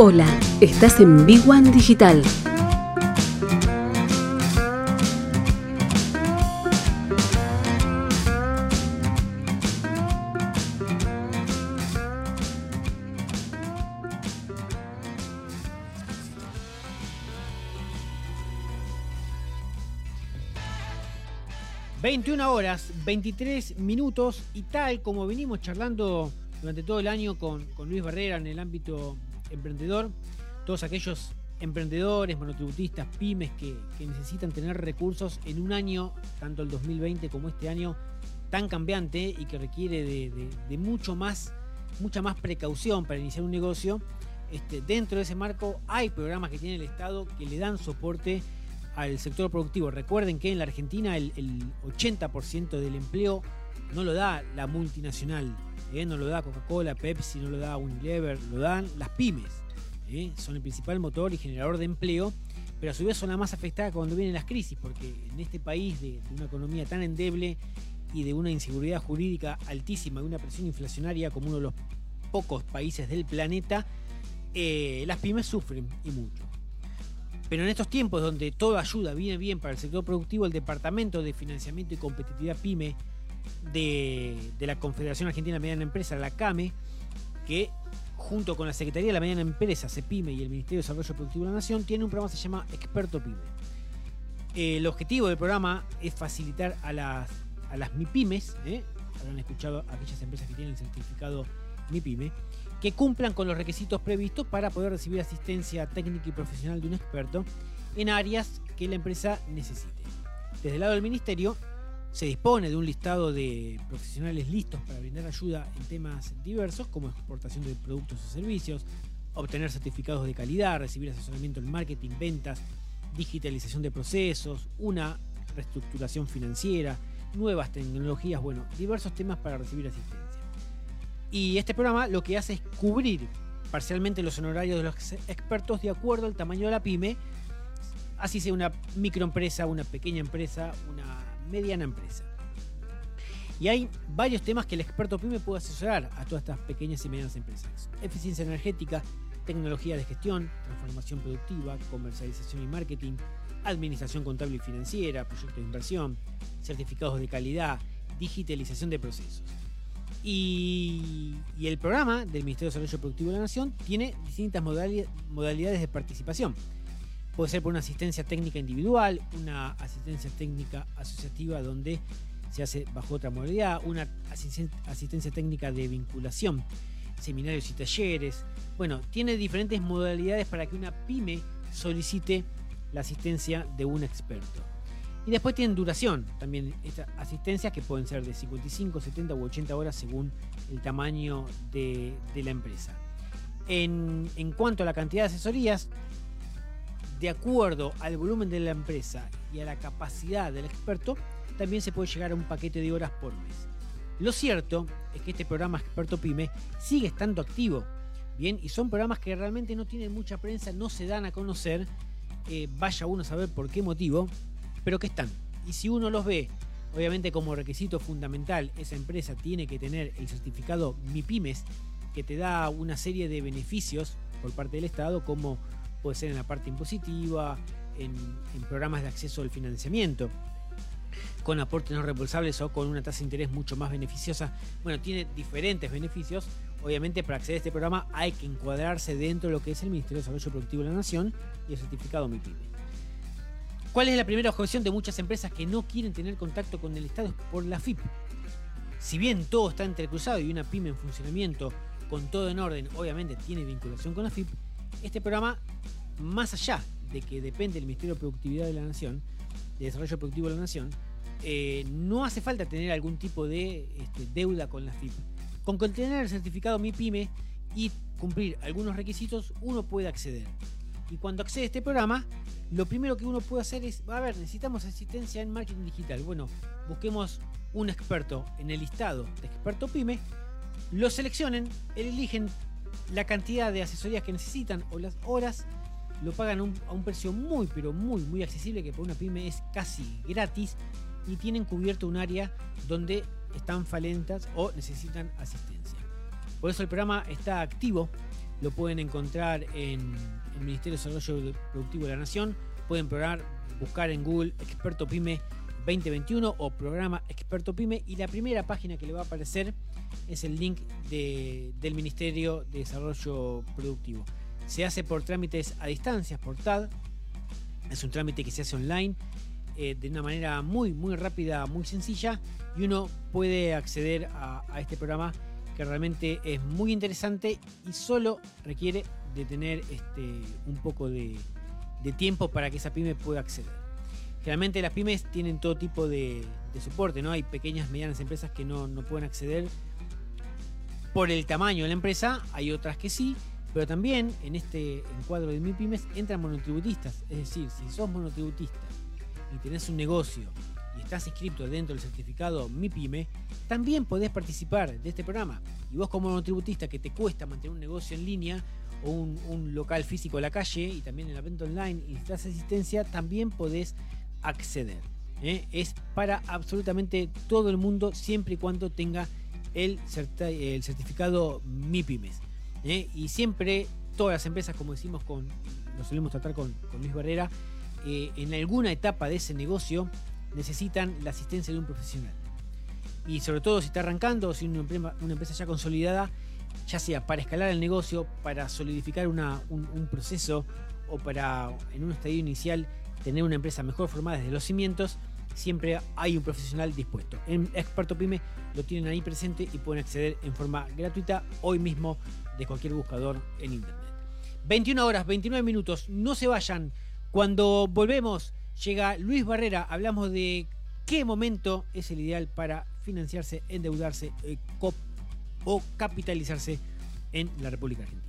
Hola, estás en Big One Digital. ...21 horas, 23 minutos... ...y tal como venimos charlando durante todo el año con Luis Barrera en el ámbito emprendedor, todos aquellos emprendedores, monotributistas, pymes que, necesitan tener recursos en un año, tanto el 2020 como este año, tan cambiante y que requiere de, mucho más, mucha más precaución para iniciar un negocio. Este, dentro de ese marco hay programas que tiene el Estado que le dan soporte al sector productivo. Recuerden que en la Argentina el, el 80% del empleo no lo da la multinacional, ¿eh? no lo da Coca-Cola, Pepsi, no lo da Unilever, lo dan las pymes. ¿eh? Son el principal motor y generador de empleo, pero a su vez son la más afectada cuando vienen las crisis, porque en este país de, una economía tan endeble y de una inseguridad jurídica altísima, de una presión inflacionaria como uno de los pocos países del planeta, eh, las pymes sufren y mucho. Pero en estos tiempos donde toda ayuda viene bien para el sector productivo, el Departamento de Financiamiento y Competitividad PYME de, la Confederación Argentina de Mediana Empresa, la CAME, que junto con la Secretaría de la Mediana Empresa, CEPIME y el Ministerio de Desarrollo Productivo de la Nación, tiene un programa que se llama Experto PYME. El objetivo del programa es facilitar a las, a las MIPYMES, ¿eh? habrán escuchado aquellas empresas que tienen el certificado MIPYME, que cumplan con los requisitos previstos para poder recibir asistencia técnica y profesional de un experto en áreas que la empresa necesite. Desde el lado del Ministerio, se dispone de un listado de profesionales listos para brindar ayuda en temas diversos como exportación de productos o servicios, obtener certificados de calidad, recibir asesoramiento en marketing, ventas, digitalización de procesos, una reestructuración financiera, nuevas tecnologías, bueno, diversos temas para recibir asistencia. Y este programa lo que hace es cubrir parcialmente los honorarios de los expertos de acuerdo al tamaño de la pyme, así sea una microempresa, una pequeña empresa, una mediana empresa. Y hay varios temas que el experto PYME puede asesorar a todas estas pequeñas y medianas empresas. Eficiencia energética, tecnología de gestión, transformación productiva, comercialización y marketing, administración contable y financiera, proyectos de inversión, certificados de calidad, digitalización de procesos. Y, el programa del Ministerio de Desarrollo Productivo de la Nación tiene distintas modalidades de participación. Puede ser por una asistencia técnica individual, una asistencia técnica asociativa donde se hace bajo otra modalidad, una asistencia técnica de vinculación, seminarios y talleres. Bueno, tiene diferentes modalidades para que una pyme solicite la asistencia de un experto. Y después tienen duración también estas asistencias que pueden ser de 55, 70 u 80 horas según el tamaño de, la empresa. En, en, cuanto a la cantidad de asesorías, de acuerdo al volumen de la empresa y a la capacidad del experto, también se puede llegar a un paquete de horas por mes. Lo cierto es que este programa Experto Pyme sigue estando activo, bien, y son programas que realmente no tienen mucha prensa, no se dan a conocer, eh, vaya uno a saber por qué motivo, pero que están. Y si uno los ve, obviamente como requisito fundamental, esa empresa tiene que tener el certificado MIPIMES, que te da una serie de beneficios por parte del Estado, como puede ser en la parte impositiva, en, programas de acceso al financiamiento, con aportes no reembolsables o con una tasa de interés mucho más beneficiosa. Bueno, tiene diferentes beneficios. Obviamente para acceder a este programa hay que encuadrarse dentro de lo que es el Ministerio de Desarrollo Productivo de la Nación y el certificado MIPYME. ¿Cuál es la primera objeción de muchas empresas que no quieren tener contacto con el Estado? Por la FIP. Si bien todo está entrecruzado y una pyme en funcionamiento con todo en orden, obviamente tiene vinculación con la FIP, este programa más allá de que depende del Ministerio de Productividad de la Nación, de Desarrollo Productivo de la Nación, eh, no hace falta tener algún tipo de este, deuda con la FIP. Con contener el certificado MIPYME y cumplir algunos requisitos, uno puede acceder. Y cuando accede a este programa, lo primero que uno puede hacer es, a ver, necesitamos asistencia en marketing digital. Bueno, busquemos un experto en el listado de experto PYME, lo seleccionen, eligen la cantidad de asesorías que necesitan o las horas lo pagan a un precio muy, pero muy, muy accesible, que por una pyme es casi gratis y tienen cubierto un área donde están falentas o necesitan asistencia. Por eso el programa está activo lo pueden encontrar en el Ministerio de Desarrollo Productivo de la Nación. Pueden buscar en Google Experto Pyme 2021 o programa Experto Pyme y la primera página que le va a aparecer es el link del Ministerio de Desarrollo Productivo. Se hace por trámites a distancia, por TAD. Es un trámite que se hace online eh, de una manera muy, muy rápida, muy sencilla y uno puede acceder a, este programa que realmente es muy interesante y solo requiere de tener este, un poco de, tiempo para que esa pyme pueda acceder. Generalmente las pymes tienen todo tipo de, soporte, ¿no? Hay pequeñas, medianas empresas que no, no, pueden acceder por el tamaño de la empresa, hay otras que sí, pero también en este encuadro de MIPYMES entran monotributistas, es decir, si sos monotributista y tenés un negocio y estás inscrito dentro del certificado MIPYME, también podés participar de este programa. Y vos como monotributista que te cuesta mantener un negocio en línea o un, local físico en la calle y también en la venta online y necesitas asistencia, también podés acceder. ¿eh? Es para absolutamente todo el mundo siempre y cuando tenga el, el certificado MIPYMES. ¿Eh? Y siempre todas las empresas, como decimos, con, lo solemos tratar con, Luis Barrera, eh, en alguna etapa de ese negocio necesitan la asistencia de un profesional. Y sobre todo si está arrancando si una empresa, una empresa ya consolidada, ya sea para escalar el negocio, para solidificar un, proceso o para en un estadio inicial tener una empresa mejor formada desde los cimientos, siempre hay un profesional dispuesto. En Experto Pyme lo tienen ahí presente y pueden acceder en forma gratuita hoy mismo de cualquier buscador en internet. 21 horas, 29 minutos, no se vayan. Cuando volvemos, llega Luis Barrera, hablamos de qué momento es el ideal para financiarse, endeudarse eh, o capitalizarse en la República Argentina.